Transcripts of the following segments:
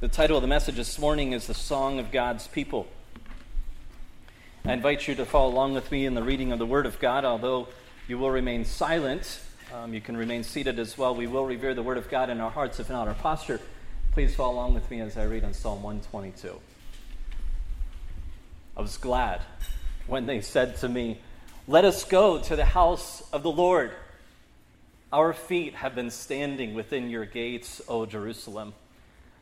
The title of the message this morning is The Song of God's People. I invite you to follow along with me in the reading of the Word of God. Although you will remain silent, um, you can remain seated as well. We will revere the Word of God in our hearts, if not our posture. Please follow along with me as I read on Psalm 122. I was glad when they said to me, Let us go to the house of the Lord. Our feet have been standing within your gates, O Jerusalem.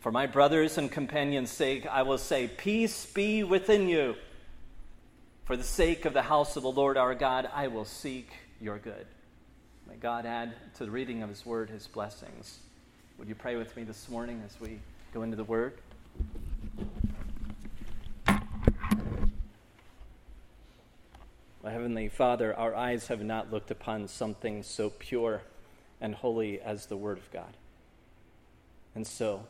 For my brothers and companions' sake, I will say, Peace be within you. For the sake of the house of the Lord our God, I will seek your good. May God add to the reading of his word his blessings. Would you pray with me this morning as we go into the word? My Heavenly Father, our eyes have not looked upon something so pure and holy as the Word of God. And so,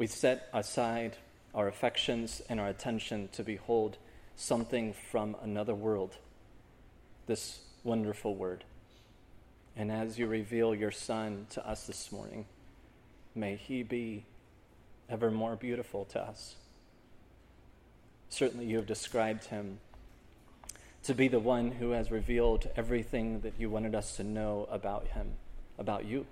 we set aside our affections and our attention to behold something from another world, this wonderful Word. And as you reveal your Son to us this morning, may He be ever more beautiful to us. Certainly, you have described Him to be the one who has revealed everything that you wanted us to know about him, about you.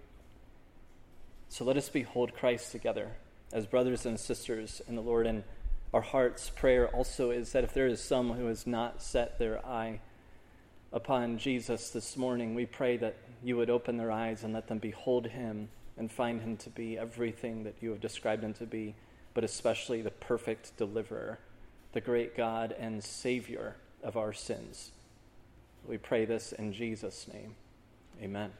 So let us behold Christ together as brothers and sisters in the Lord. And our heart's prayer also is that if there is some who has not set their eye upon Jesus this morning, we pray that you would open their eyes and let them behold him and find him to be everything that you have described him to be, but especially the perfect deliverer, the great God and Savior of our sins. We pray this in Jesus' name. Amen.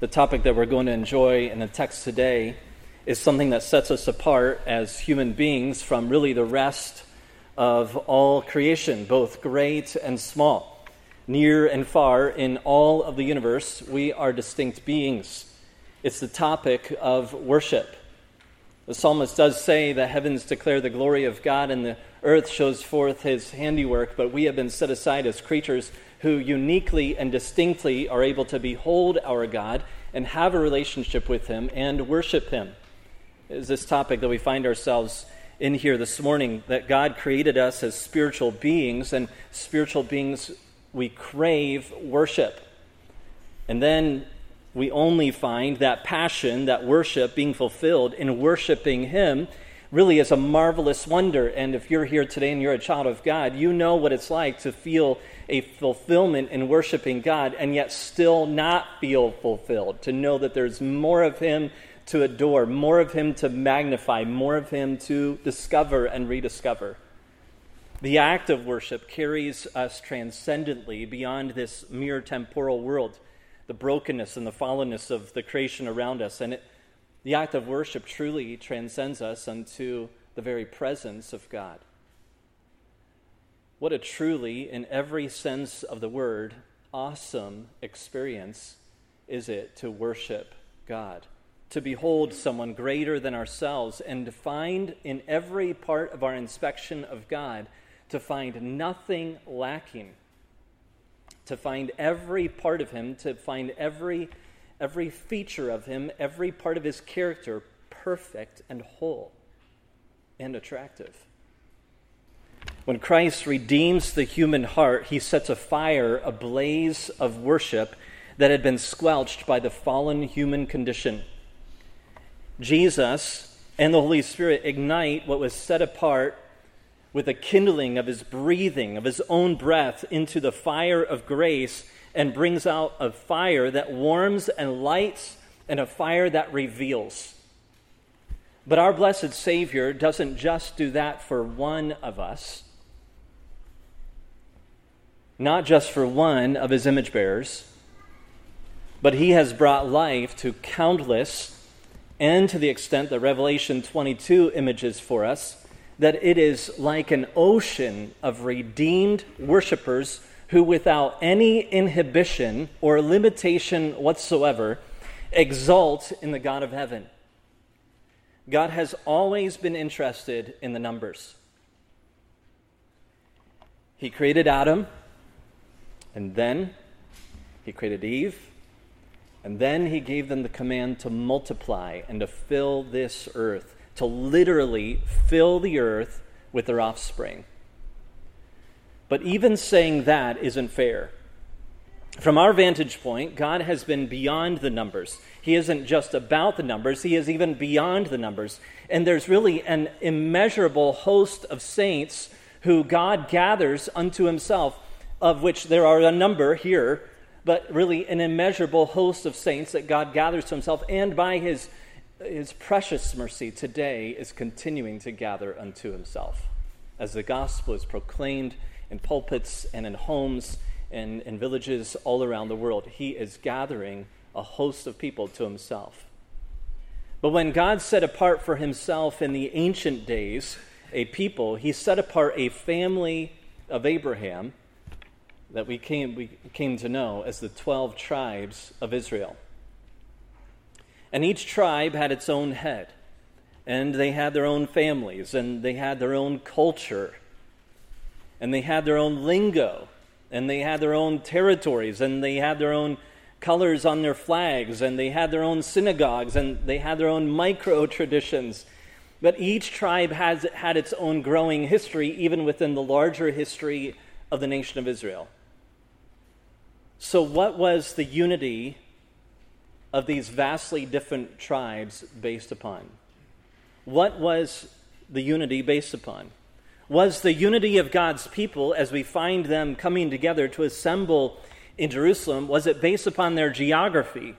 The topic that we're going to enjoy in the text today is something that sets us apart as human beings from really the rest of all creation, both great and small. Near and far in all of the universe, we are distinct beings. It's the topic of worship. The psalmist does say the heavens declare the glory of God and the earth shows forth his handiwork, but we have been set aside as creatures who uniquely and distinctly are able to behold our God and have a relationship with him and worship him. Is this topic that we find ourselves in here this morning that God created us as spiritual beings, and spiritual beings, we crave worship. And then we only find that passion, that worship being fulfilled in worshiping Him really is a marvelous wonder. And if you're here today and you're a child of God, you know what it's like to feel a fulfillment in worshiping God and yet still not feel fulfilled. To know that there's more of Him to adore, more of Him to magnify, more of Him to discover and rediscover. The act of worship carries us transcendently beyond this mere temporal world, the brokenness and the fallenness of the creation around us. And it the act of worship truly transcends us unto the very presence of God. What a truly, in every sense of the word, awesome experience is it to worship God, to behold someone greater than ourselves, and to find in every part of our inspection of God, to find nothing lacking, to find every part of Him, to find every every feature of him, every part of his character perfect and whole and attractive. When Christ redeems the human heart, he sets a fire, a blaze of worship that had been squelched by the fallen human condition. Jesus and the Holy Spirit ignite what was set apart with a kindling of his breathing, of his own breath, into the fire of grace and brings out a fire that warms and lights and a fire that reveals. But our blessed Savior doesn't just do that for one of us, not just for one of his image bearers, but he has brought life to countless, and to the extent that Revelation 22 images for us, that it is like an ocean of redeemed worshipers who, without any inhibition or limitation whatsoever, exult in the God of heaven. God has always been interested in the numbers. He created Adam, and then he created Eve, and then he gave them the command to multiply and to fill this earth, to literally fill the earth with their offspring. But even saying that isn't fair. From our vantage point, God has been beyond the numbers. He isn't just about the numbers, He is even beyond the numbers. And there's really an immeasurable host of saints who God gathers unto Himself, of which there are a number here, but really an immeasurable host of saints that God gathers to Himself, and by His, his precious mercy today is continuing to gather unto Himself. As the gospel is proclaimed in pulpits and in homes and in villages all around the world. He is gathering a host of people to himself. But when God set apart for himself in the ancient days a people, he set apart a family of Abraham that we came, we came to know as the 12 tribes of Israel. And each tribe had its own head, and they had their own families, and they had their own culture and they had their own lingo, and they had their own territories, and they had their own colors on their flags, and they had their own synagogues, and they had their own micro traditions. But each tribe has had its own growing history, even within the larger history of the nation of Israel. So, what was the unity of these vastly different tribes based upon? What was the unity based upon? was the unity of God's people as we find them coming together to assemble in Jerusalem? Was it based upon their geography?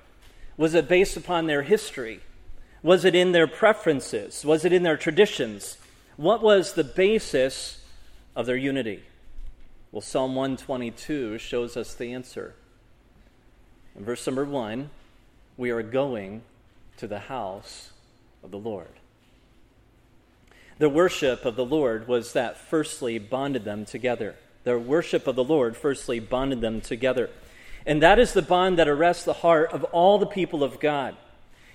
Was it based upon their history? Was it in their preferences? Was it in their traditions? What was the basis of their unity? Well, Psalm 122 shows us the answer. In verse number 1, we are going to the house of the Lord. The worship of the Lord was that firstly bonded them together. Their worship of the Lord firstly bonded them together. And that is the bond that arrests the heart of all the people of God.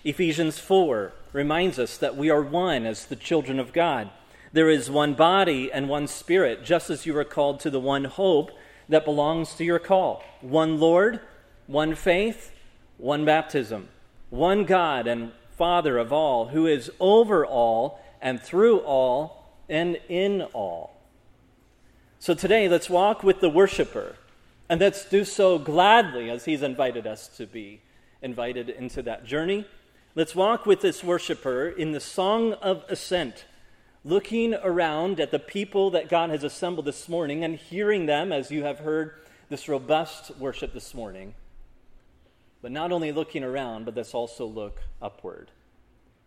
Ephesians 4 reminds us that we are one as the children of God. There is one body and one spirit, just as you are called to the one hope that belongs to your call. One Lord, one faith, one baptism, one God and Father of all, who is over all and through all and in all. So today, let's walk with the worshiper, and let's do so gladly as he's invited us to be invited into that journey. Let's walk with this worshiper in the song of ascent, looking around at the people that God has assembled this morning and hearing them as you have heard this robust worship this morning. But not only looking around, but let's also look upward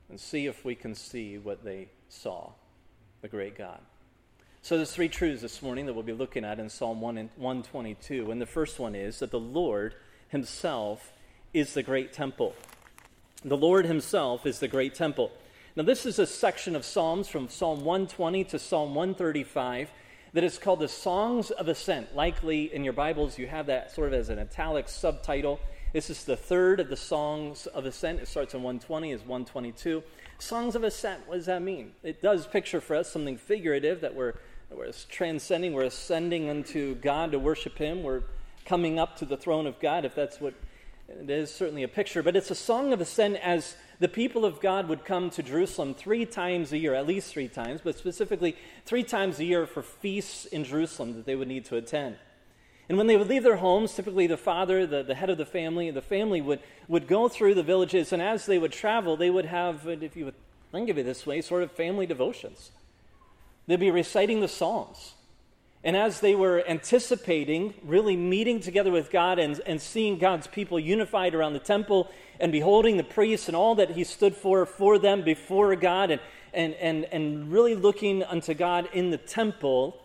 and see if we can see what they saw the great God. So there's three truths this morning that we'll be looking at in Psalm 1 and 122. And the first one is that the Lord himself is the great temple. The Lord himself is the great temple. Now, this is a section of Psalms from Psalm 120 to Psalm 135 that is called the Songs of Ascent. Likely in your Bibles, you have that sort of as an italic subtitle. This is the third of the songs of ascent. It starts in 120, is 122. Songs of ascent, what does that mean? It does picture for us something figurative that we're, we're transcending, we're ascending unto God to worship Him. We're coming up to the throne of God, if that's what it is, certainly a picture. But it's a song of ascent as the people of God would come to Jerusalem three times a year, at least three times, but specifically three times a year for feasts in Jerusalem that they would need to attend. And when they would leave their homes, typically the father, the, the head of the family, the family would, would go through the villages, and as they would travel, they would have, if you would think of it this way, sort of family devotions. They'd be reciting the Psalms. And as they were anticipating really meeting together with God and, and seeing God's people unified around the temple and beholding the priests and all that he stood for for them before God and, and, and, and really looking unto God in the temple,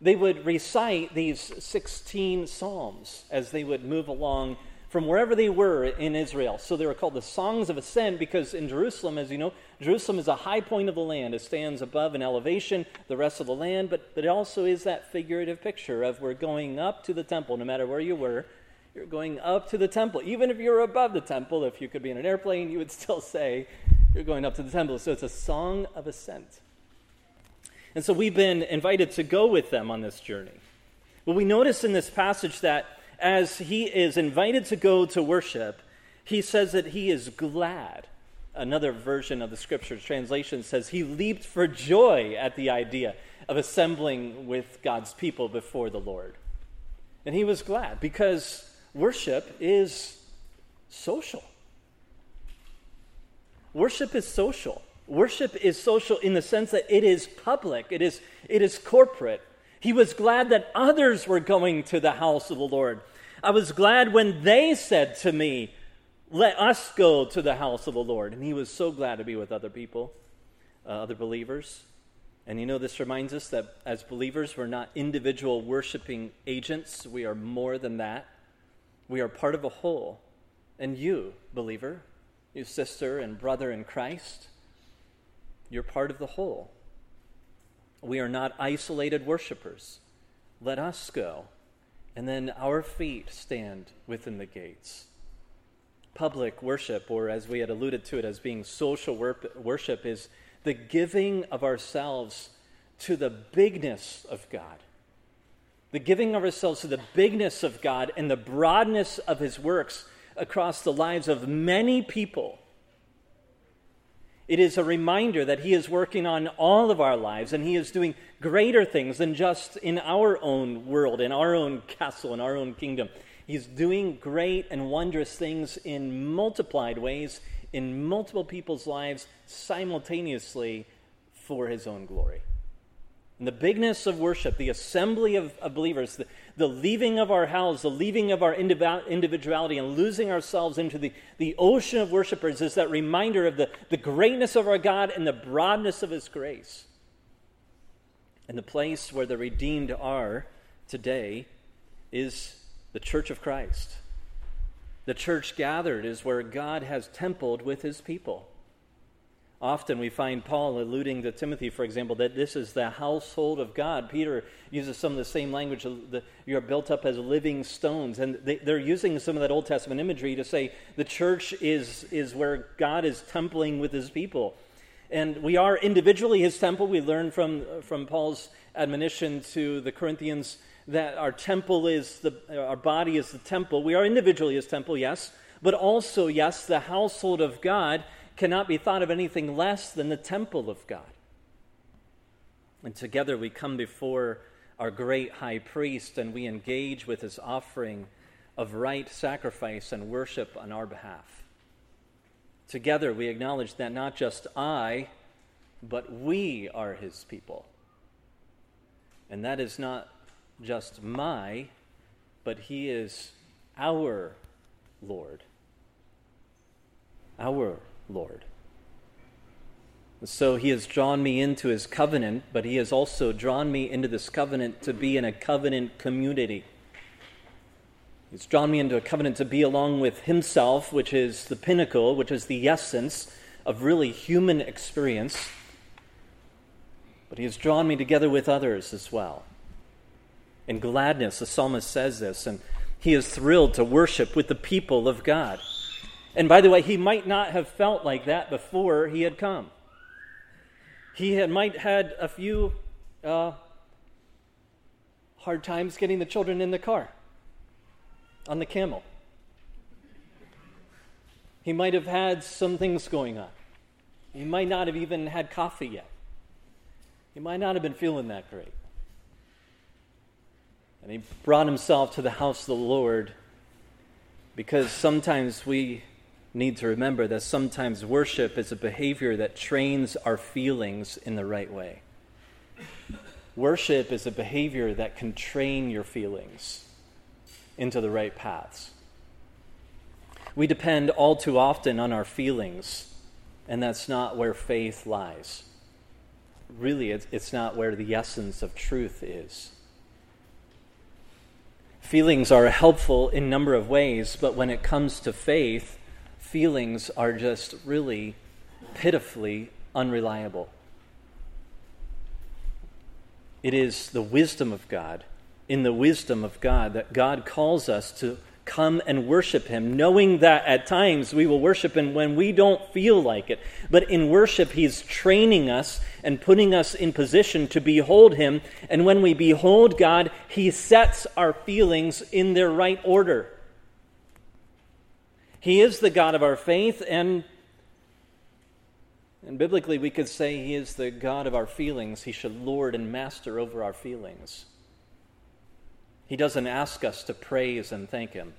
they would recite these 16 psalms as they would move along from wherever they were in Israel. So they were called the Songs of Ascent because in Jerusalem, as you know, Jerusalem is a high point of the land. It stands above in elevation the rest of the land, but, but it also is that figurative picture of we're going up to the temple, no matter where you were. You're going up to the temple. Even if you're above the temple, if you could be in an airplane, you would still say you're going up to the temple. So it's a song of ascent. And so we've been invited to go with them on this journey. But we notice in this passage that as he is invited to go to worship, he says that he is glad. Another version of the scripture translation says he leaped for joy at the idea of assembling with God's people before the Lord. And he was glad because worship is social. Worship is social. Worship is social in the sense that it is public, it is, it is corporate. He was glad that others were going to the house of the Lord. I was glad when they said to me, Let us go to the house of the Lord. And he was so glad to be with other people, uh, other believers. And you know, this reminds us that as believers, we're not individual worshiping agents, we are more than that. We are part of a whole. And you, believer, you sister and brother in Christ, you're part of the whole. We are not isolated worshipers. Let us go, and then our feet stand within the gates. Public worship, or as we had alluded to it as being social worship, is the giving of ourselves to the bigness of God. The giving of ourselves to the bigness of God and the broadness of His works across the lives of many people it is a reminder that He is working on all of our lives and He is doing greater things than just in our own world, in our own castle, in our own kingdom. He's doing great and wondrous things in multiplied ways in multiple people's lives simultaneously for His own glory. And the bigness of worship, the assembly of, of believers, the, the, leaving of our house, the leaving of our individuality, and losing ourselves into the, the ocean of worshipers is that reminder of the, the greatness of our God and the broadness of His grace. And the place where the redeemed are today is the church of Christ. The church gathered is where God has templed with His people. Often we find Paul alluding to Timothy, for example, that this is the household of God. Peter uses some of the same language, that you are built up as living stones. And they, are using some of that Old Testament imagery to say the church is, is where God is templing with his people. And we are individually his temple. We learn from, from Paul's admonition to the Corinthians that our temple is the, our body is the temple. We are individually his temple, yes, but also, yes, the household of God cannot be thought of anything less than the temple of God. And together we come before our great high priest and we engage with his offering of right sacrifice and worship on our behalf. Together we acknowledge that not just I, but we are his people. And that is not just my, but he is our Lord. Our Lord. So he has drawn me into his covenant, but he has also drawn me into this covenant to be in a covenant community. He's drawn me into a covenant to be along with himself, which is the pinnacle, which is the essence of really human experience. But he has drawn me together with others as well. In gladness, the psalmist says this, and he is thrilled to worship with the people of God. And by the way, he might not have felt like that before he had come. He had, might had a few uh, hard times getting the children in the car on the camel. He might have had some things going on. He might not have even had coffee yet. He might not have been feeling that great. And he brought himself to the house of the Lord because sometimes we need to remember that sometimes worship is a behavior that trains our feelings in the right way. Worship is a behavior that can train your feelings into the right paths. We depend all too often on our feelings, and that's not where faith lies. Really, it's, not where the essence of truth is. Feelings are helpful in a number of ways, but when it comes to faith, feelings are just really pitifully unreliable. It is the wisdom of God, in the wisdom of God, that God calls us to come and worship Him, knowing that at times we will worship Him when we don't feel like it. But in worship, He's training us and putting us in position to behold Him. And when we behold God, He sets our feelings in their right order. He is the God of our faith, and, and biblically, we could say He is the God of our feelings. He should lord and master over our feelings. He doesn't ask us to praise and thank Him,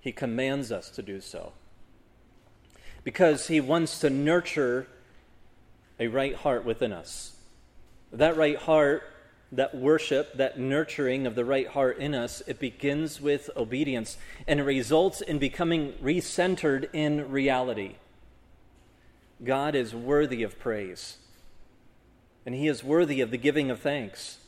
He commands us to do so. Because He wants to nurture a right heart within us. That right heart, that worship, that nurturing of the right heart in us, it begins with obedience and it results in becoming recentered in reality. God is worthy of praise, and He is worthy of the giving of thanks.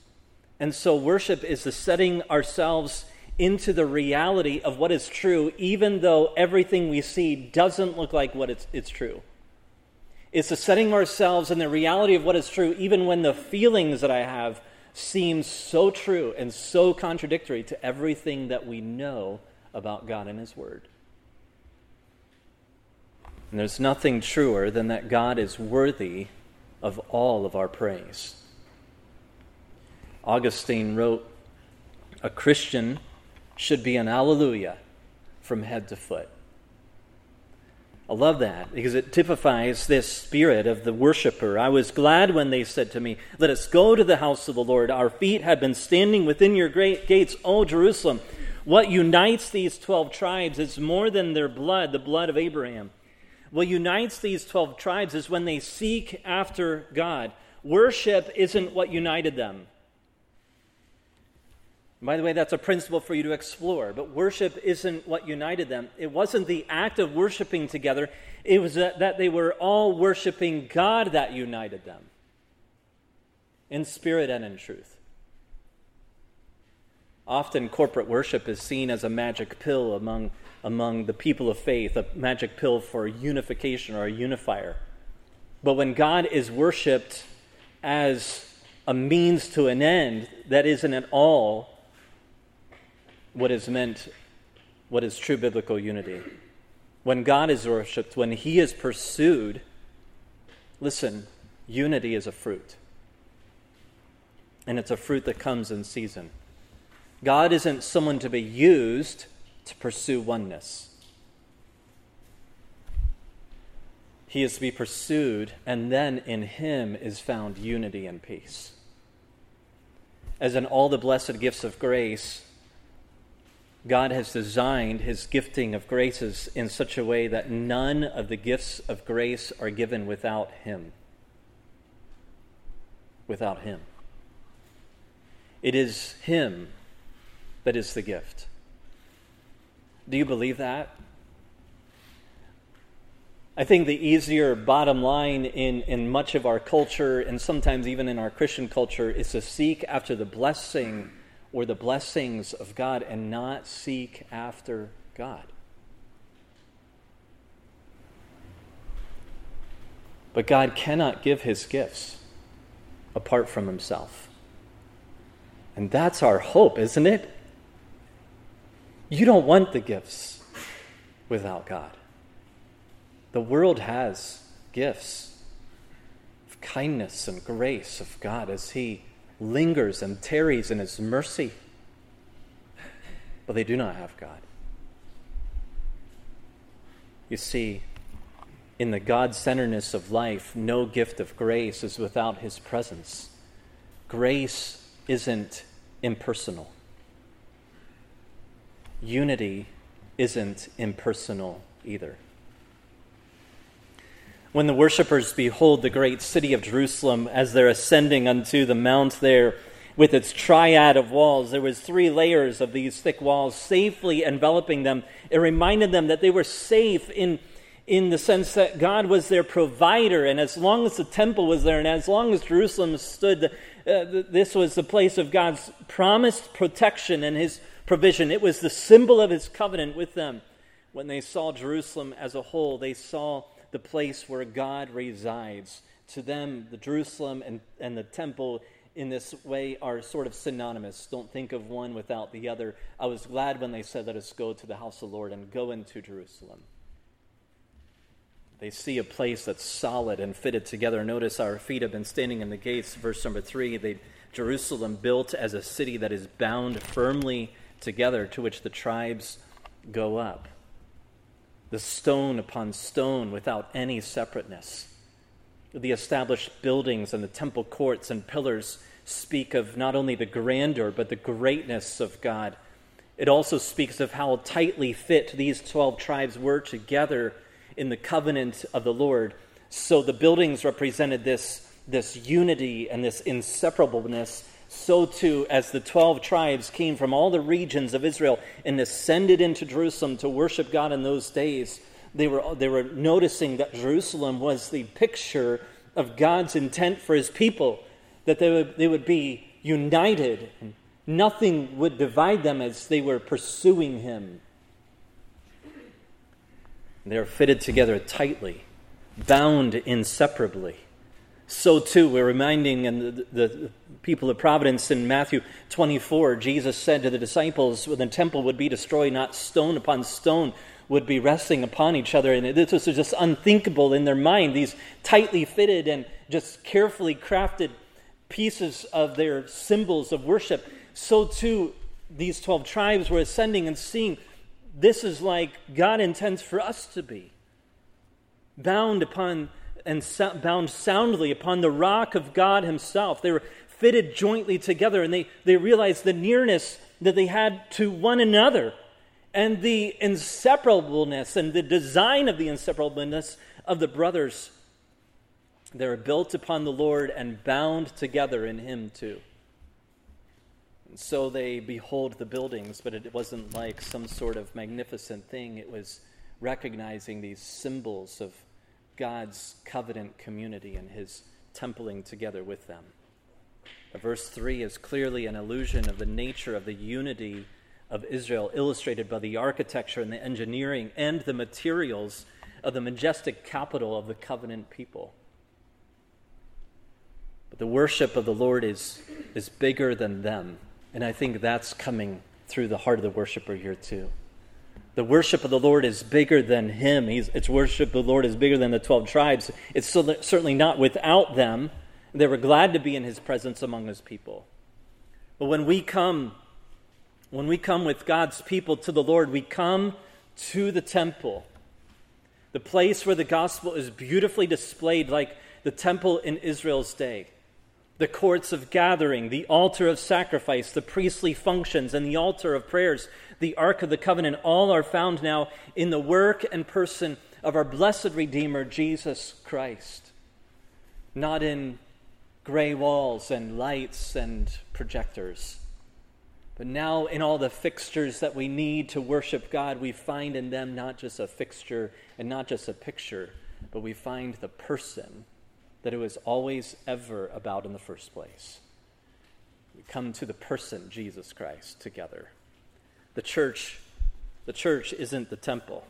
And so, worship is the setting ourselves into the reality of what is true, even though everything we see doesn't look like what it's, it's true. It's the setting ourselves in the reality of what is true, even when the feelings that I have seem so true and so contradictory to everything that we know about God and His Word. And there's nothing truer than that God is worthy of all of our praise. Augustine wrote, A Christian should be an alleluia from head to foot. I love that because it typifies this spirit of the worshiper. I was glad when they said to me, Let us go to the house of the Lord. Our feet have been standing within your great gates, O Jerusalem. What unites these 12 tribes is more than their blood, the blood of Abraham. What unites these 12 tribes is when they seek after God. Worship isn't what united them. By the way, that's a principle for you to explore. But worship isn't what united them. It wasn't the act of worshiping together, it was that they were all worshiping God that united them in spirit and in truth. Often, corporate worship is seen as a magic pill among, among the people of faith, a magic pill for unification or a unifier. But when God is worshiped as a means to an end that isn't at all what is meant, what is true biblical unity. When God is worshiped, when He is pursued, listen, unity is a fruit. And it's a fruit that comes in season. God isn't someone to be used to pursue oneness. He is to be pursued, and then in Him is found unity and peace. As in all the blessed gifts of grace, God has designed his gifting of graces in such a way that none of the gifts of grace are given without him. Without him. It is him that is the gift. Do you believe that? I think the easier bottom line in, in much of our culture, and sometimes even in our Christian culture, is to seek after the blessing or the blessings of God and not seek after God. But God cannot give his gifts apart from himself. And that's our hope, isn't it? You don't want the gifts without God. The world has gifts of kindness and grace of God as he lingers and tarries in his mercy, but they do not have God. You see, in the God centeredness of life, no gift of grace is without his presence. Grace isn't impersonal, unity isn't impersonal either. When the worshippers behold the great city of Jerusalem as they're ascending unto the mount there with its triad of walls, there was three layers of these thick walls safely enveloping them. It reminded them that they were safe in, in the sense that God was their provider, and as long as the temple was there, and as long as Jerusalem stood, uh, this was the place of God's promised protection and his provision. It was the symbol of his covenant with them. When they saw Jerusalem as a whole, they saw the place where God resides. To them, the Jerusalem and, and the temple in this way are sort of synonymous. Don't think of one without the other. I was glad when they said, Let us go to the house of the Lord and go into Jerusalem. They see a place that's solid and fitted together. Notice our feet have been standing in the gates. Verse number three they, Jerusalem built as a city that is bound firmly together, to which the tribes go up. The stone upon stone without any separateness. The established buildings and the temple courts and pillars speak of not only the grandeur, but the greatness of God. It also speaks of how tightly fit these 12 tribes were together in the covenant of the Lord. So the buildings represented this, this unity and this inseparableness. So too, as the 12 tribes came from all the regions of Israel and ascended into Jerusalem to worship God in those days, they were, they were noticing that Jerusalem was the picture of God's intent for his people that they would, they would be united. Nothing would divide them as they were pursuing him. They are fitted together tightly, bound inseparably. So, too, we're reminding the, the, the people of Providence in Matthew 24, Jesus said to the disciples, when the temple would be destroyed, not stone upon stone would be resting upon each other. And this was just unthinkable in their mind, these tightly fitted and just carefully crafted pieces of their symbols of worship, so too these 12 tribes were ascending and seeing this is like God intends for us to be. Bound upon and so, bound soundly upon the rock of God Himself. They were fitted jointly together and they, they realized the nearness that they had to one another and the inseparableness and the design of the inseparableness of the brothers they are built upon the Lord and bound together in Him too. And so they behold the buildings, but it wasn't like some sort of magnificent thing. It was recognizing these symbols of God's covenant community and His templing together with them. Verse 3 is clearly an illusion of the nature of the unity of Israel, illustrated by the architecture and the engineering and the materials of the majestic capital of the covenant people. But the worship of the Lord is, is bigger than them. And I think that's coming through the heart of the worshiper here, too. The worship of the Lord is bigger than him. He's, it's worship of the Lord is bigger than the 12 tribes. It's certainly not without them. They were glad to be in his presence among his people. But when we come, when we come with God's people to the Lord, we come to the temple, the place where the gospel is beautifully displayed like the temple in Israel's day the courts of gathering, the altar of sacrifice, the priestly functions, and the altar of prayers, the Ark of the Covenant, all are found now in the work and person of our blessed Redeemer, Jesus Christ. Not in gray walls and lights and projectors. But now, in all the fixtures that we need to worship God, we find in them not just a fixture and not just a picture, but we find the person that it was always ever about in the first place. We come to the person, Jesus Christ, together. The church, the church isn't the temple,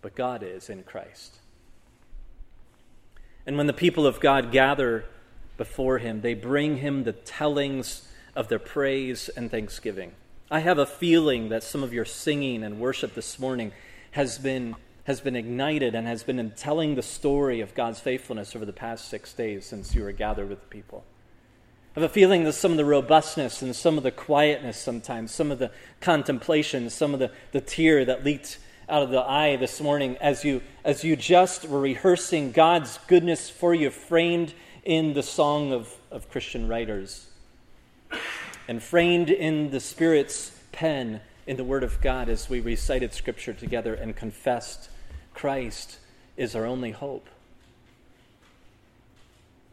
but God is in Christ. And when the people of God gather before him, they bring him the tellings of their praise and thanksgiving. I have a feeling that some of your singing and worship this morning has been has been ignited and has been telling the story of God's faithfulness over the past six days since you were gathered with the people. I have a feeling that some of the robustness and some of the quietness sometimes, some of the contemplation, some of the, the tear that leaked out of the eye this morning as you, as you just were rehearsing God's goodness for you, framed in the song of, of Christian writers and framed in the Spirit's pen in the Word of God as we recited Scripture together and confessed Christ is our only hope.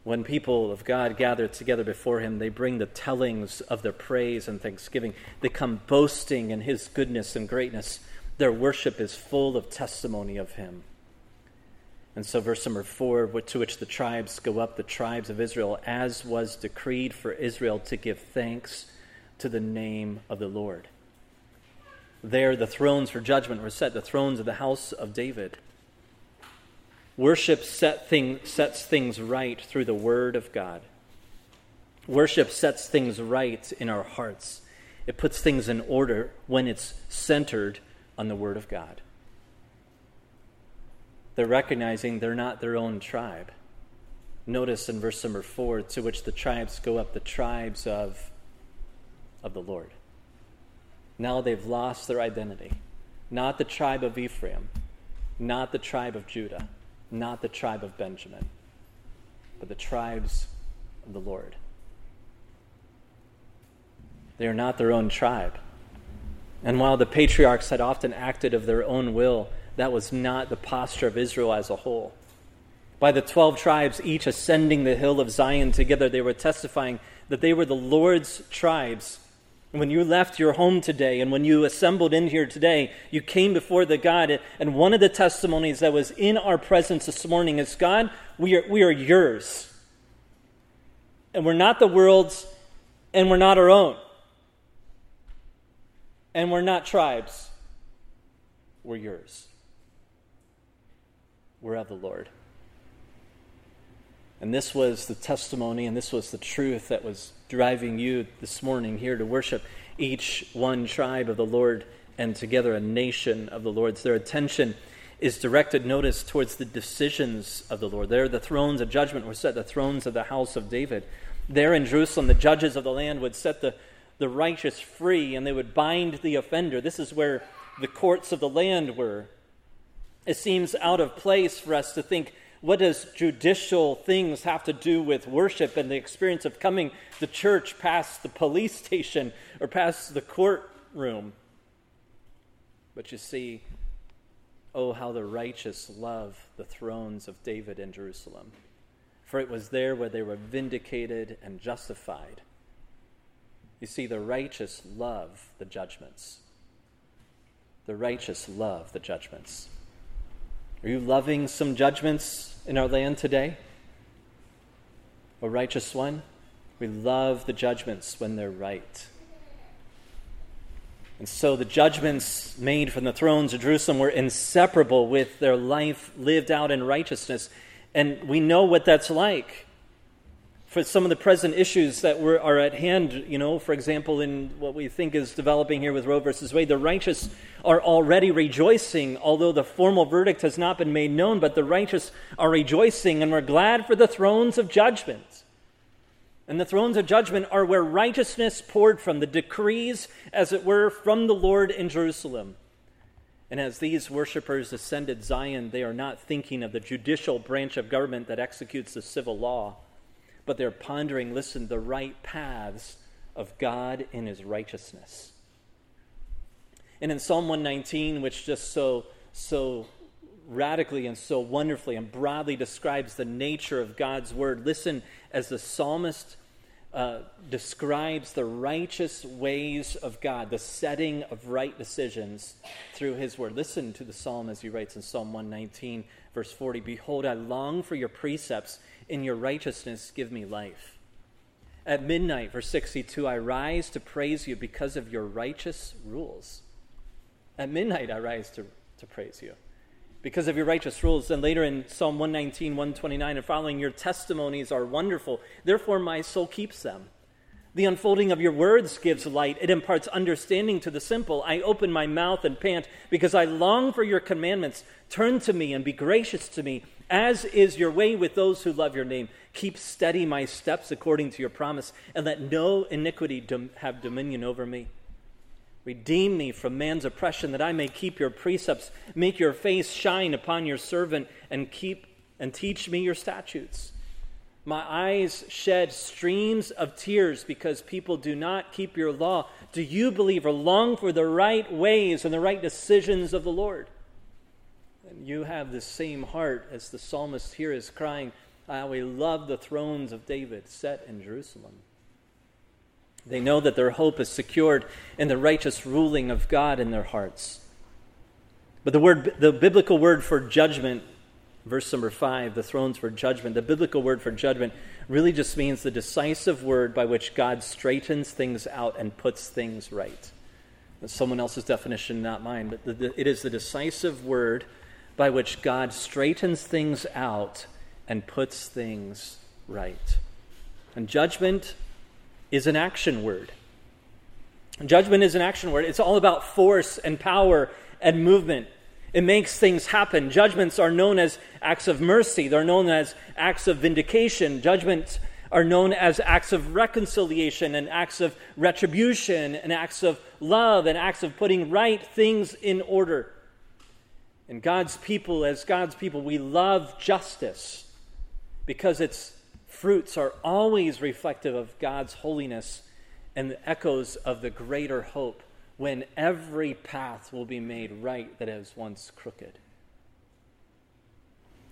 When people of God gather together before Him, they bring the tellings of their praise and thanksgiving. They come boasting in His goodness and greatness. Their worship is full of testimony of Him. And so, verse number four, to which the tribes go up, the tribes of Israel, as was decreed for Israel to give thanks to the name of the Lord. There, the thrones for judgment were set, the thrones of the house of David. Worship set thing, sets things right through the Word of God. Worship sets things right in our hearts. It puts things in order when it's centered on the Word of God. They're recognizing they're not their own tribe. Notice in verse number four, to which the tribes go up, the tribes of, of the Lord. Now they've lost their identity. Not the tribe of Ephraim, not the tribe of Judah not the tribe of Benjamin, but the tribes of the Lord. They are not their own tribe. And while the patriarchs had often acted of their own will, that was not the posture of Israel as a whole. By the 12 tribes, each ascending the hill of Zion together, they were testifying that they were the Lord's tribes And when you left your home today and when you assembled in here today, you came before the God. And one of the testimonies that was in our presence this morning is God, we are, we are yours. And we're not the world's, and we're not our own. And we're not tribes. We're yours. We're of the Lord. And this was the testimony and this was the truth that was driving you this morning here to worship each one tribe of the Lord and together a nation of the Lord's. Their attention is directed, notice, towards the decisions of the Lord. There, the thrones of judgment were set, the thrones of the house of David. There in Jerusalem, the judges of the land would set the, the righteous free and they would bind the offender. This is where the courts of the land were. It seems out of place for us to think what does judicial things have to do with worship and the experience of coming the church past the police station or past the courtroom? But you see, oh, how the righteous love the thrones of David in Jerusalem. For it was there where they were vindicated and justified. You see, the righteous love the judgments. The righteous love the judgments. Are you loving some judgments in our land today? A righteous one? We love the judgments when they're right. And so the judgments made from the thrones of Jerusalem were inseparable with their life lived out in righteousness. And we know what that's like for some of the present issues that were, are at hand, you know, for example, in what we think is developing here with Roe versus Wade, the righteous are already rejoicing, although the formal verdict has not been made known, but the righteous are rejoicing, and we're glad for the thrones of judgment. And the thrones of judgment are where righteousness poured from, the decrees, as it were, from the Lord in Jerusalem. And as these worshippers ascended Zion, they are not thinking of the judicial branch of government that executes the civil law but they're pondering, listen, the right paths of God in his righteousness. And in Psalm 119, which just so, so radically and so wonderfully and broadly describes the nature of God's word, listen as the psalmist uh, describes the righteous ways of God, the setting of right decisions through his word. Listen to the psalm as he writes in Psalm 119, verse 40 Behold, I long for your precepts in your righteousness, give me life. At midnight, verse 62, I rise to praise you because of your righteous rules. At midnight, I rise to, to praise you because of your righteous rules. And later in Psalm 119, 129 and following, your testimonies are wonderful. Therefore, my soul keeps them. The unfolding of your words gives light. It imparts understanding to the simple. I open my mouth and pant because I long for your commandments. Turn to me and be gracious to me as is your way with those who love your name. Keep steady my steps according to your promise, and let no iniquity dom- have dominion over me. Redeem me from man's oppression, that I may keep your precepts. Make your face shine upon your servant, and keep and teach me your statutes. My eyes shed streams of tears because people do not keep your law. Do you, believer, long for the right ways and the right decisions of the Lord? You have the same heart as the psalmist here is crying, I we love the thrones of David set in Jerusalem. They know that their hope is secured in the righteous ruling of God in their hearts. But the word the biblical word for judgment, verse number 5, the thrones for judgment, the biblical word for judgment really just means the decisive word by which God straightens things out and puts things right. That's someone else's definition, not mine, but the, the, it is the decisive word by which God straightens things out and puts things right. And judgment is an action word. Judgment is an action word. It's all about force and power and movement. It makes things happen. Judgments are known as acts of mercy, they're known as acts of vindication. Judgments are known as acts of reconciliation and acts of retribution and acts of love and acts of putting right things in order. And God's people, as God's people, we love justice because its fruits are always reflective of God's holiness and the echoes of the greater hope when every path will be made right that was once crooked.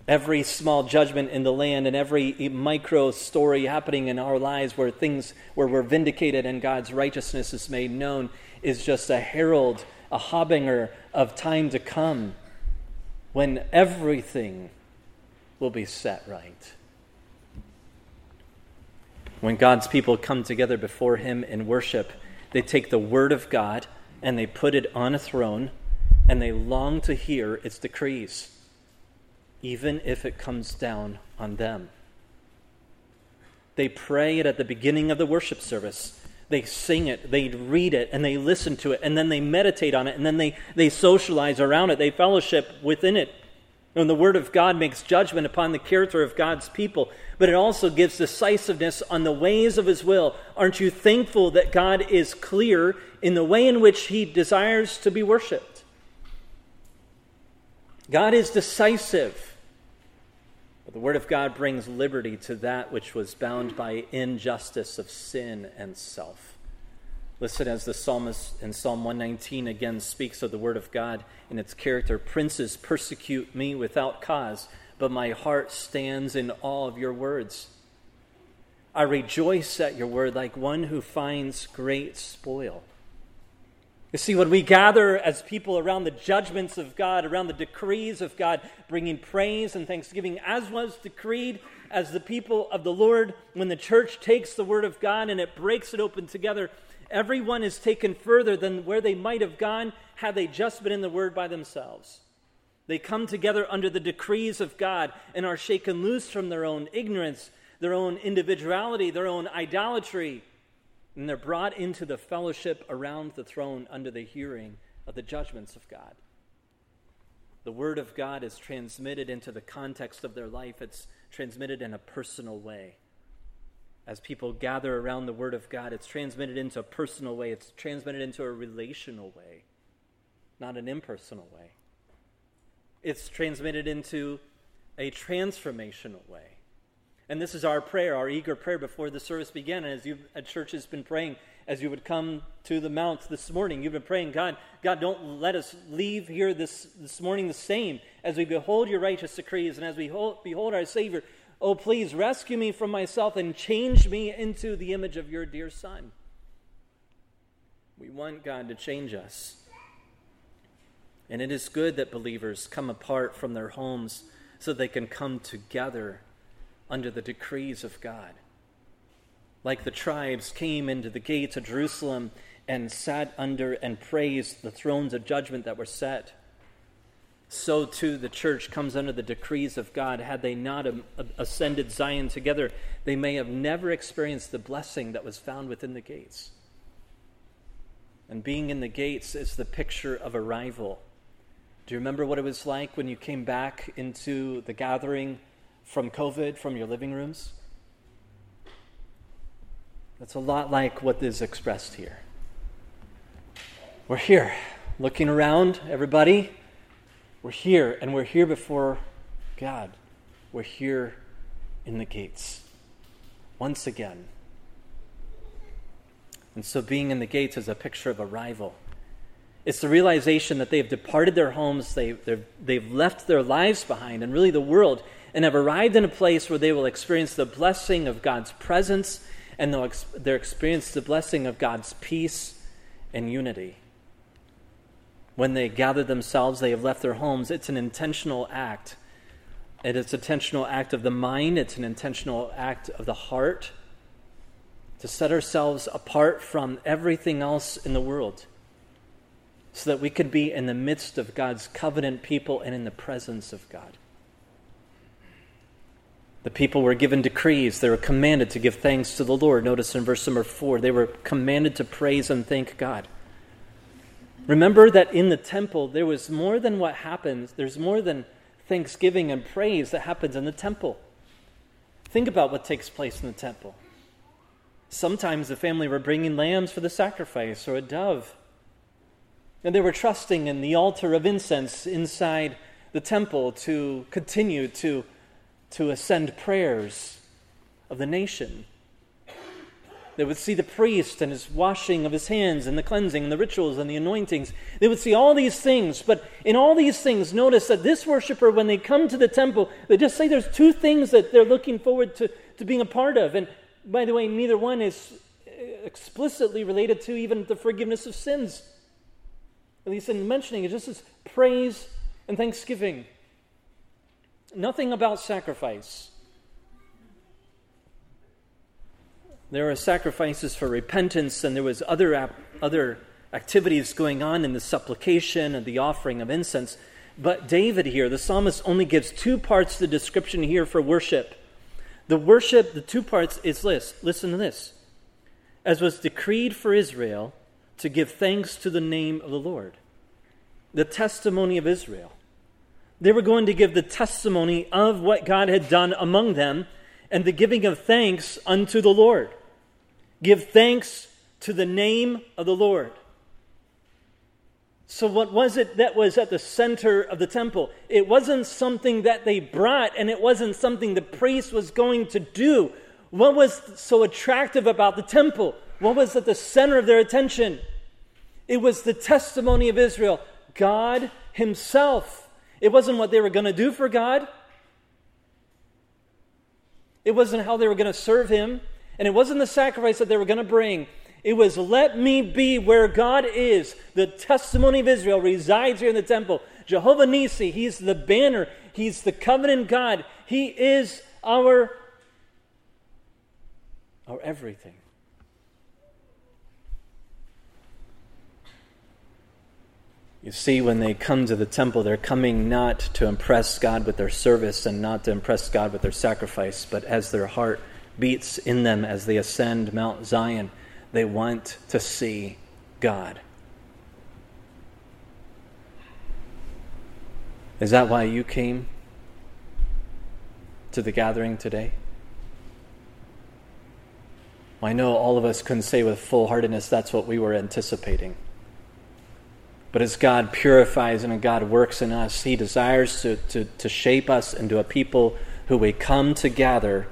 Every small judgment in the land and every micro story happening in our lives where things where we're vindicated and God's righteousness is made known is just a herald, a harbinger of time to come when everything will be set right. When God's people come together before Him in worship, they take the Word of God and they put it on a throne and they long to hear its decrees, even if it comes down on them. They pray it at the beginning of the worship service. They sing it, they read it, and they listen to it, and then they meditate on it, and then they, they socialize around it, they fellowship within it. And the Word of God makes judgment upon the character of God's people, but it also gives decisiveness on the ways of His will. Aren't you thankful that God is clear in the way in which He desires to be worshiped? God is decisive. But the Word of God brings liberty to that which was bound by injustice of sin and self. Listen as the psalmist in Psalm 119 again speaks of the word of God in its character. Princes persecute me without cause, but my heart stands in awe of your words. I rejoice at your word like one who finds great spoil. You see, when we gather as people around the judgments of God, around the decrees of God, bringing praise and thanksgiving, as was decreed as the people of the Lord, when the church takes the word of God and it breaks it open together, Everyone is taken further than where they might have gone had they just been in the Word by themselves. They come together under the decrees of God and are shaken loose from their own ignorance, their own individuality, their own idolatry, and they're brought into the fellowship around the throne under the hearing of the judgments of God. The Word of God is transmitted into the context of their life, it's transmitted in a personal way as people gather around the Word of God, it's transmitted into a personal way, it's transmitted into a relational way, not an impersonal way. It's transmitted into a transformational way. And this is our prayer, our eager prayer before the service began. And as you at church has been praying, as you would come to the mount this morning, you've been praying, God, God, don't let us leave here this, this morning the same as we behold your righteous decrees and as we hold, behold our Savior Oh, please rescue me from myself and change me into the image of your dear Son. We want God to change us. And it is good that believers come apart from their homes so they can come together under the decrees of God. Like the tribes came into the gates of Jerusalem and sat under and praised the thrones of judgment that were set so too the church comes under the decrees of God. Had they not ascended Zion together, they may have never experienced the blessing that was found within the gates. And being in the gates is the picture of arrival. Do you remember what it was like when you came back into the gathering from COVID from your living rooms? That's a lot like what is expressed here. We're here, looking around, everybody we're here, and we're here before God. We're here in the gates once again. And so, being in the gates is a picture of arrival. It's the realization that they've departed their homes, they, they've left their lives behind, and really the world, and have arrived in a place where they will experience the blessing of God's presence and they'll, they'll experience the blessing of God's peace and unity when they gather themselves, they have left their homes. It's an intentional act. It is an intentional act of the mind, it's an intentional act of the heart to set ourselves apart from everything else in the world. so that we could be in the midst of God's covenant people and in the presence of God. The people were given decrees. They were commanded to give thanks to the Lord. Notice in verse number four, they were commanded to praise and thank God. Remember that in the temple, there was more than what happens, there's more than thanksgiving and praise that happens in the temple. Think about what takes place in the temple. Sometimes the family were bringing lambs for the sacrifice or a dove. And they were trusting in the altar of incense inside the temple to continue to, to ascend prayers of the nation. They would see the priest and his washing of his hands and the cleansing and the rituals and the anointings. They would see all these things. But in all these things, notice that this worshiper, when they come to the temple, they just say there's two things that they're looking forward to, to being a part of. And by the way, neither one is explicitly related to even the forgiveness of sins at least in mentioning it, just as praise and thanksgiving. Nothing about sacrifice. There are sacrifices for repentance, and there was other, ap- other activities going on in the supplication and the offering of incense. But David here, the psalmist, only gives two parts of the description here for worship. The worship, the two parts, is this. Listen to this. As was decreed for Israel, to give thanks to the name of the Lord. The testimony of Israel. They were going to give the testimony of what God had done among them and the giving of thanks unto the Lord. Give thanks to the name of the Lord. So, what was it that was at the center of the temple? It wasn't something that they brought, and it wasn't something the priest was going to do. What was so attractive about the temple? What was at the center of their attention? It was the testimony of Israel God Himself. It wasn't what they were going to do for God, it wasn't how they were going to serve Him, and it wasn't the sacrifice that they were going to bring. It was, let me be where God is. The testimony of Israel resides here in the temple. Jehovah Nissi, He's the banner, He's the covenant God. He is our, our everything. You see, when they come to the temple, they're coming not to impress God with their service and not to impress God with their sacrifice, but as their heart beats in them as they ascend Mount Zion, they want to see God. Is that why you came to the gathering today? I know all of us couldn't say with full heartedness that's what we were anticipating. But as God purifies and God works in us, He desires to, to, to shape us into a people who we come together,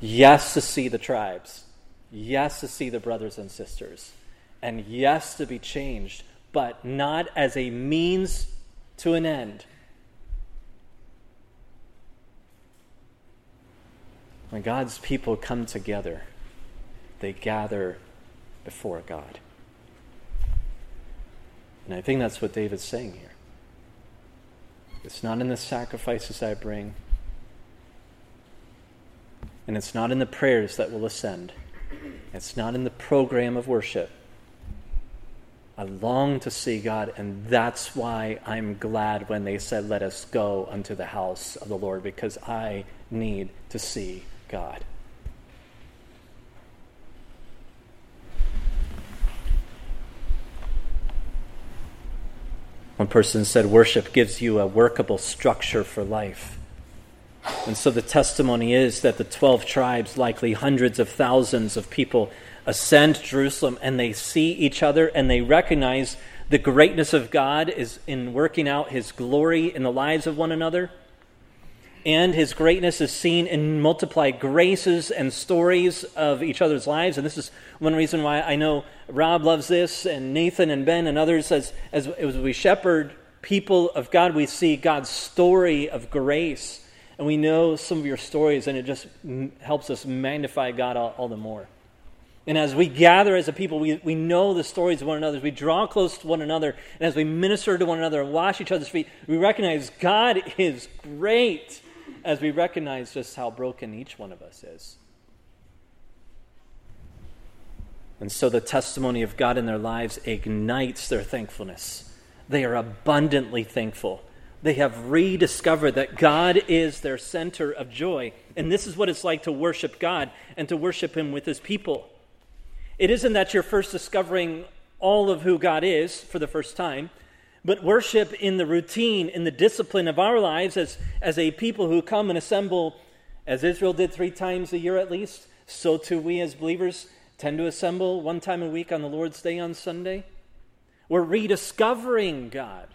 yes, to see the tribes, yes, to see the brothers and sisters, and yes, to be changed, but not as a means to an end. When God's people come together, they gather before God. And I think that's what David's saying here. It's not in the sacrifices I bring, and it's not in the prayers that will ascend, it's not in the program of worship. I long to see God, and that's why I'm glad when they said, Let us go unto the house of the Lord, because I need to see God. One person said, Worship gives you a workable structure for life. And so the testimony is that the 12 tribes, likely hundreds of thousands of people, ascend Jerusalem and they see each other and they recognize the greatness of God is in working out his glory in the lives of one another and his greatness is seen in multiplied graces and stories of each other's lives. And this is one reason why I know Rob loves this, and Nathan and Ben and others. As, as, we shepherd people of God, we see God's story of grace. And we know some of your stories, and it just helps us magnify God all, all the more. And as we gather as a people, we, we know the stories of one another. As we draw close to one another, and as we minister to one another and wash each other's feet, we recognize God is great as we recognize just how broken each one of us is. And so the testimony of God in their lives ignites their thankfulness. they are abundantly thankful. They have rediscovered that God is their center of joy. And this is what it's like to worship God and to worship Him with His people. It isn't that you're first discovering all of who God is for the first time, but worship in the routine, in the discipline of our lives as, as a people who come and assemble, as Israel did three times a year at least, so too we as believers tend to assemble one time a week on the Lord's Day on Sunday. We're rediscovering God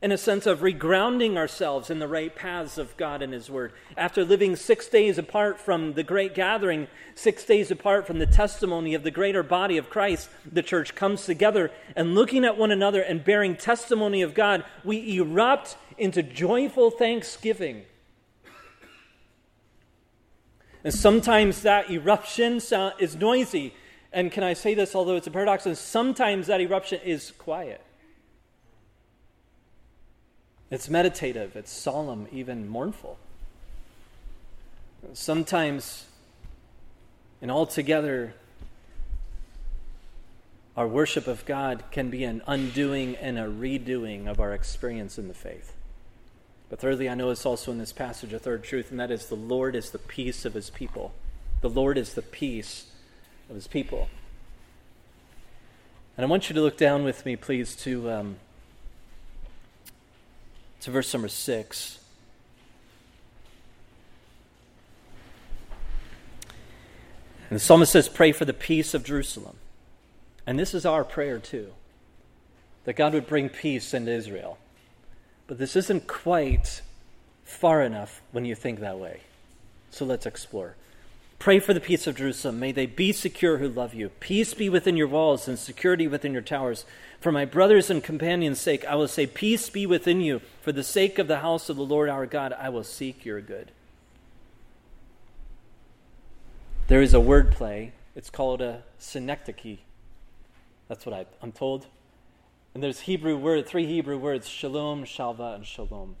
in a sense of regrounding ourselves in the right paths of God and His Word. After living six days apart from the great gathering, six days apart from the testimony of the greater body of Christ, the church comes together and looking at one another and bearing testimony of God, we erupt into joyful thanksgiving. And sometimes that eruption is noisy. And can I say this, although it's a paradox, and sometimes that eruption is quiet. It's meditative, it's solemn, even mournful. Sometimes, and altogether, our worship of God can be an undoing and a redoing of our experience in the faith. But thirdly, I know it's also in this passage a third truth, and that is the Lord is the peace of his people. The Lord is the peace of his people. And I want you to look down with me, please, to um, to verse number six. And the psalmist says, Pray for the peace of Jerusalem. And this is our prayer too that God would bring peace into Israel. But this isn't quite far enough when you think that way. So let's explore. Pray for the peace of Jerusalem. May they be secure who love you. Peace be within your walls and security within your towers. For my brothers and companions' sake, I will say, Peace be within you. For the sake of the house of the Lord our God, I will seek your good. There is a word play. It's called a synecdoche. That's what I'm told. And there's Hebrew word, three Hebrew words: shalom, shalva, and shalom.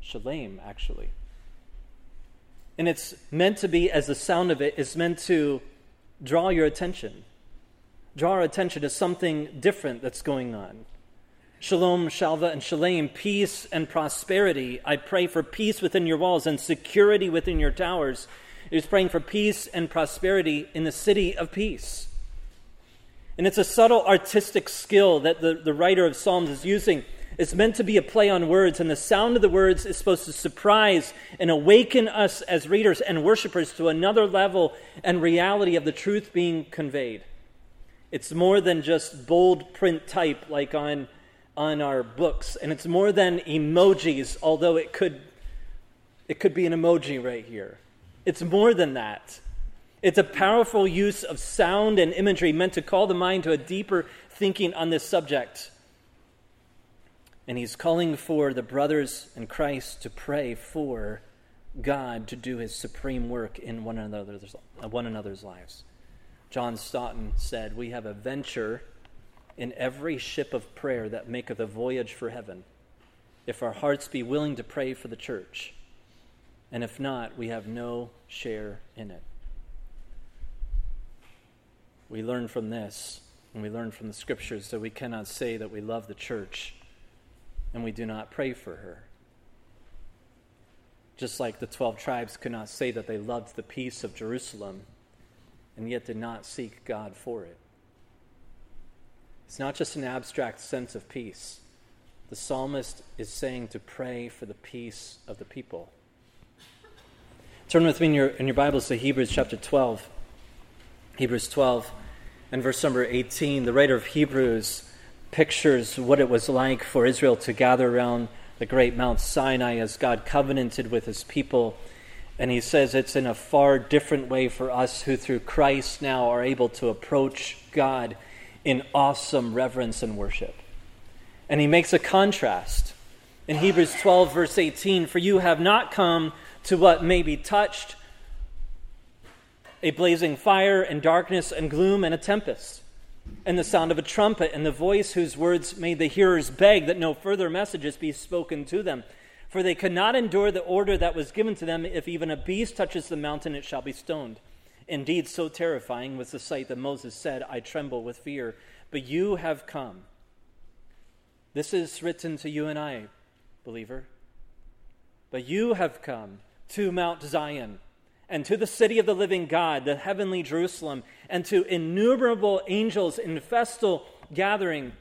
Shalem, actually. And it's meant to be, as the sound of it is meant to draw your attention. Draw our attention to something different that's going on. Shalom, Shalva, and Shalem, peace and prosperity. I pray for peace within your walls and security within your towers. Is praying for peace and prosperity in the city of peace. And it's a subtle artistic skill that the, the writer of Psalms is using it's meant to be a play on words, and the sound of the words is supposed to surprise and awaken us as readers and worshipers to another level and reality of the truth being conveyed. It's more than just bold print type like on, on our books, and it's more than emojis, although it could, it could be an emoji right here. It's more than that. It's a powerful use of sound and imagery meant to call the mind to a deeper thinking on this subject. And he's calling for the brothers in Christ to pray for God to do his supreme work in one another's, uh, one another's lives. John Stott said, We have a venture in every ship of prayer that maketh a voyage for heaven, if our hearts be willing to pray for the church. And if not, we have no share in it. We learn from this, and we learn from the scriptures that we cannot say that we love the church and we do not pray for her. Just like the 12 tribes could not say that they loved the peace of Jerusalem and yet did not seek God for it. It's not just an abstract sense of peace. The psalmist is saying to pray for the peace of the people. Turn with me in your, in your Bibles to Hebrews chapter 12. Hebrews 12 and verse number 18. The writer of Hebrews pictures what it was like for Israel to gather around the great Mount Sinai as God covenanted with his people. And he says it's in a far different way for us who, through Christ, now are able to approach God in awesome reverence and worship. And he makes a contrast. In Hebrews 12, verse 18, for you have not come to what may be touched a blazing fire and darkness and gloom and a tempest and the sound of a trumpet, and the voice whose words made the hearers beg that no further messages be spoken to them. For they could not endure the order that was given to them if even a beast touches the mountain, it shall be stoned. Indeed, so terrifying was the sight that Moses said, I tremble with fear. But you have come This is written to you and I, believer. But you have come to Mount Zion and to the city of the living God, the heavenly Jerusalem, and to innumerable angels in festal gathering,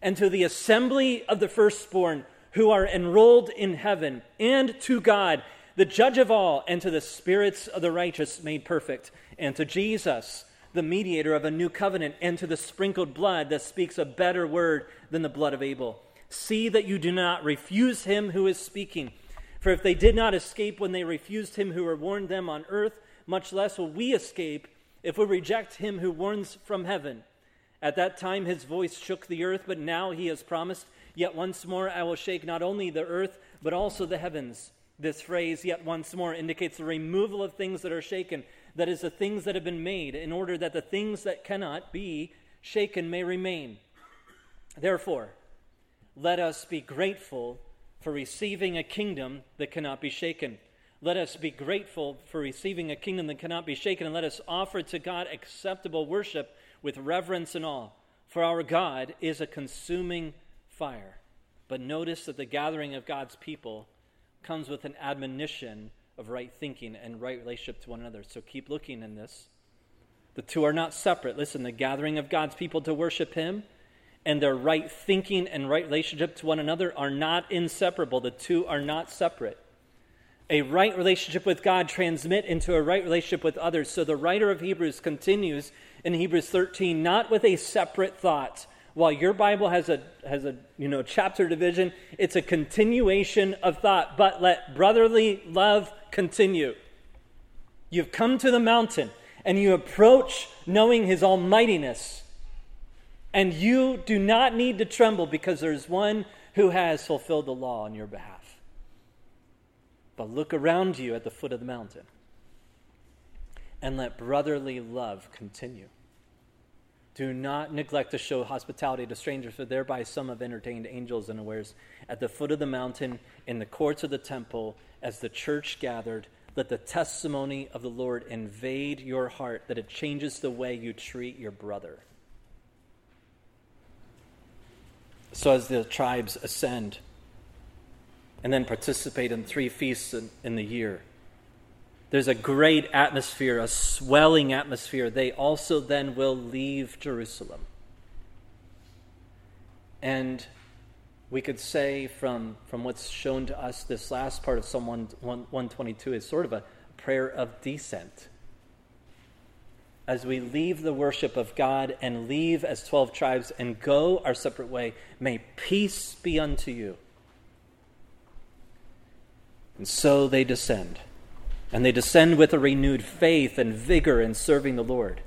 and to the assembly of the firstborn who are enrolled in heaven, and to God, the judge of all, and to the spirits of the righteous made perfect, and to Jesus, the mediator of a new covenant, and to the sprinkled blood that speaks a better word than the blood of Abel. See that you do not refuse him who is speaking. For if they did not escape when they refused him who warned them on earth, much less will we escape if we reject him who warns from heaven. At that time his voice shook the earth, but now he has promised, Yet once more I will shake not only the earth, but also the heavens. This phrase, yet once more, indicates the removal of things that are shaken, that is, the things that have been made, in order that the things that cannot be shaken may remain. Therefore, let us be grateful for receiving a kingdom that cannot be shaken. Let us be grateful for receiving a kingdom that cannot be shaken, and let us offer to God acceptable worship with reverence and awe. For our God is a consuming fire. But notice that the gathering of God's people comes with an admonition of right thinking and right relationship to one another. So keep looking in this. The two are not separate. Listen, the gathering of God's people to worship Him and their right thinking and right relationship to one another are not inseparable. The two are not separate. A right relationship with God transmit into a right relationship with others. So the writer of Hebrews continues in Hebrews 13 not with a separate thought. While your Bible has a has a you know chapter division, it's a continuation of thought, but let brotherly love continue. You've come to the mountain and you approach knowing his almightiness and you do not need to tremble because there's one who has fulfilled the law on your behalf. But look around you at the foot of the mountain and let brotherly love continue. Do not neglect to show hospitality to strangers, for thereby some have entertained angels unawares. At the foot of the mountain, in the courts of the temple, as the church gathered, let the testimony of the Lord invade your heart, that it changes the way you treat your brother. So, as the tribes ascend and then participate in three feasts in, in, the year, there's a great atmosphere, a swelling atmosphere. They also then will leave Jerusalem. And we could say from, from what's shown to us, this last part of Psalm 1, 122 is sort of a prayer of descent as we leave the worship of God and leave as 12 tribes and go our separate way, may peace be unto you. And so they descend. And they descend with a renewed faith and vigor in serving the Lord.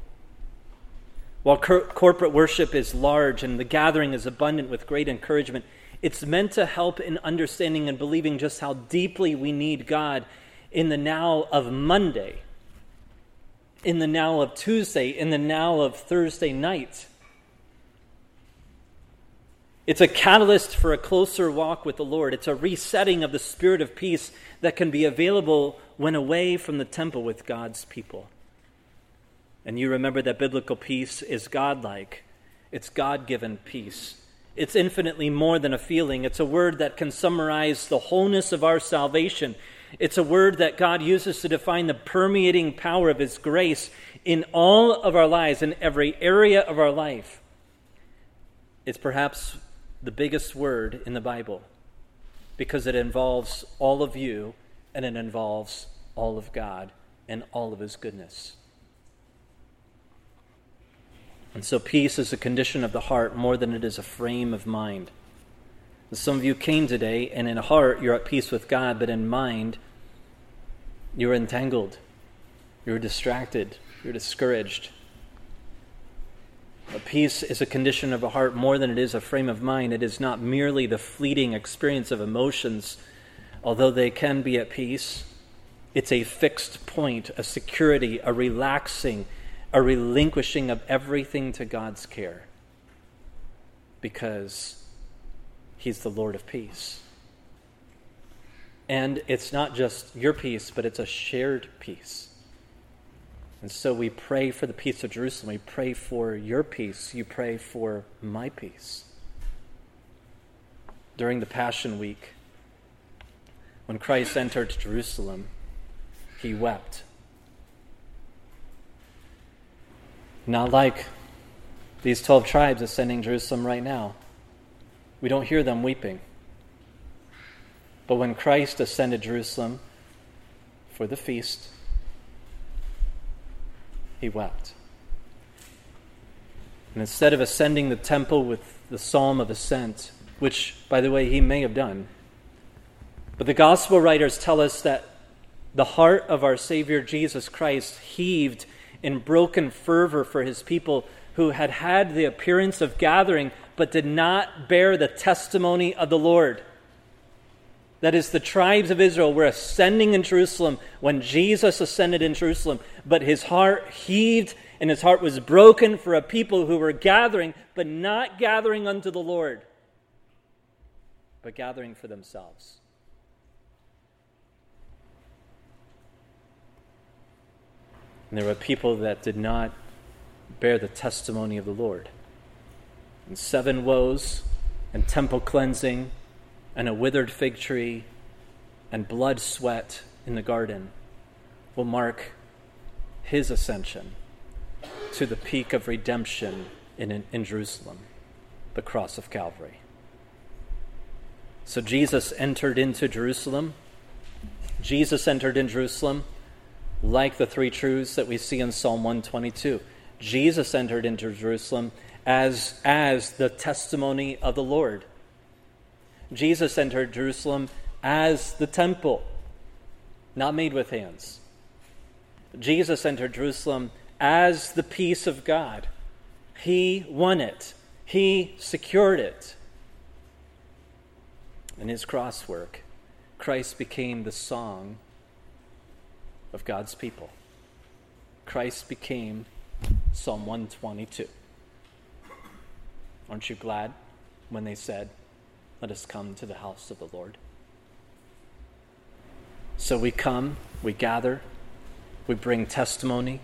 While cor- corporate worship is large and the gathering is abundant with great encouragement, it's meant to help in understanding and believing just how deeply we need God in the now of Monday in the now of Tuesday, in the now of Thursday night. It's a catalyst for a closer walk with the Lord. It's a resetting of the spirit of peace that can be available when away from the temple with God's people. And you remember that biblical peace is godlike, it's God given peace. It's infinitely more than a feeling. It's a word that can summarize the wholeness of our salvation. It's a word that God uses to define the permeating power of His grace in all of our lives, in every area of our life. It's perhaps the biggest word in the Bible because it involves all of you and it involves all of God and all of His goodness. And so, peace is a condition of the heart more than it is a frame of mind. Some of you came today, and in heart you're at peace with God, but in mind you're entangled, you're distracted, you're discouraged. Peace is a condition of a heart more than it is a frame of mind. It is not merely the fleeting experience of emotions, although they can be at peace. It's a fixed point, a security, a relaxing, a relinquishing of everything to God's care because He's the Lord of peace. And it's not just your peace, but it's a shared peace. And so we pray for the peace of Jerusalem. We pray for your peace. You pray for my peace. during the Passion Week, when Christ entered Jerusalem, he wept. Not like these 12 tribes ascending Jerusalem right now. We don't hear them weeping. But when Christ ascended Jerusalem for the feast, he wept. And instead of ascending the temple with the psalm of ascent, which, by the way, he may have done, but the gospel writers tell us that the heart of our Savior Jesus Christ heaved in broken fervor for his people who had had the appearance of gathering but did not bear the testimony of the Lord. That is, the tribes of Israel were ascending in Jerusalem when Jesus ascended in Jerusalem, but his heart heaved and his heart was broken for a people who were gathering, but not gathering unto the Lord, but gathering for themselves. And there were people that did not bear the testimony of the Lord. And seven woes, and temple cleansing, and a withered fig tree, and blood sweat in the garden will mark his ascension to the peak of redemption in, in Jerusalem, the cross of Calvary. So Jesus entered into Jerusalem. Jesus entered in Jerusalem like the three truths that we see in Psalm 122. Jesus entered into Jerusalem as, as the testimony of the Lord. Jesus entered Jerusalem as the temple, not made with hands. Jesus entered Jerusalem as the peace of God. He won it, He secured it. In His cross work, Christ became the song of God's people. Christ became Psalm 122. Aren't you glad when they said, Let us come to the house of the Lord? So we come, we gather, we bring testimony,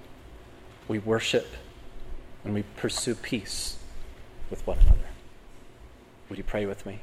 we worship, and we pursue peace with one another. Would you pray with me?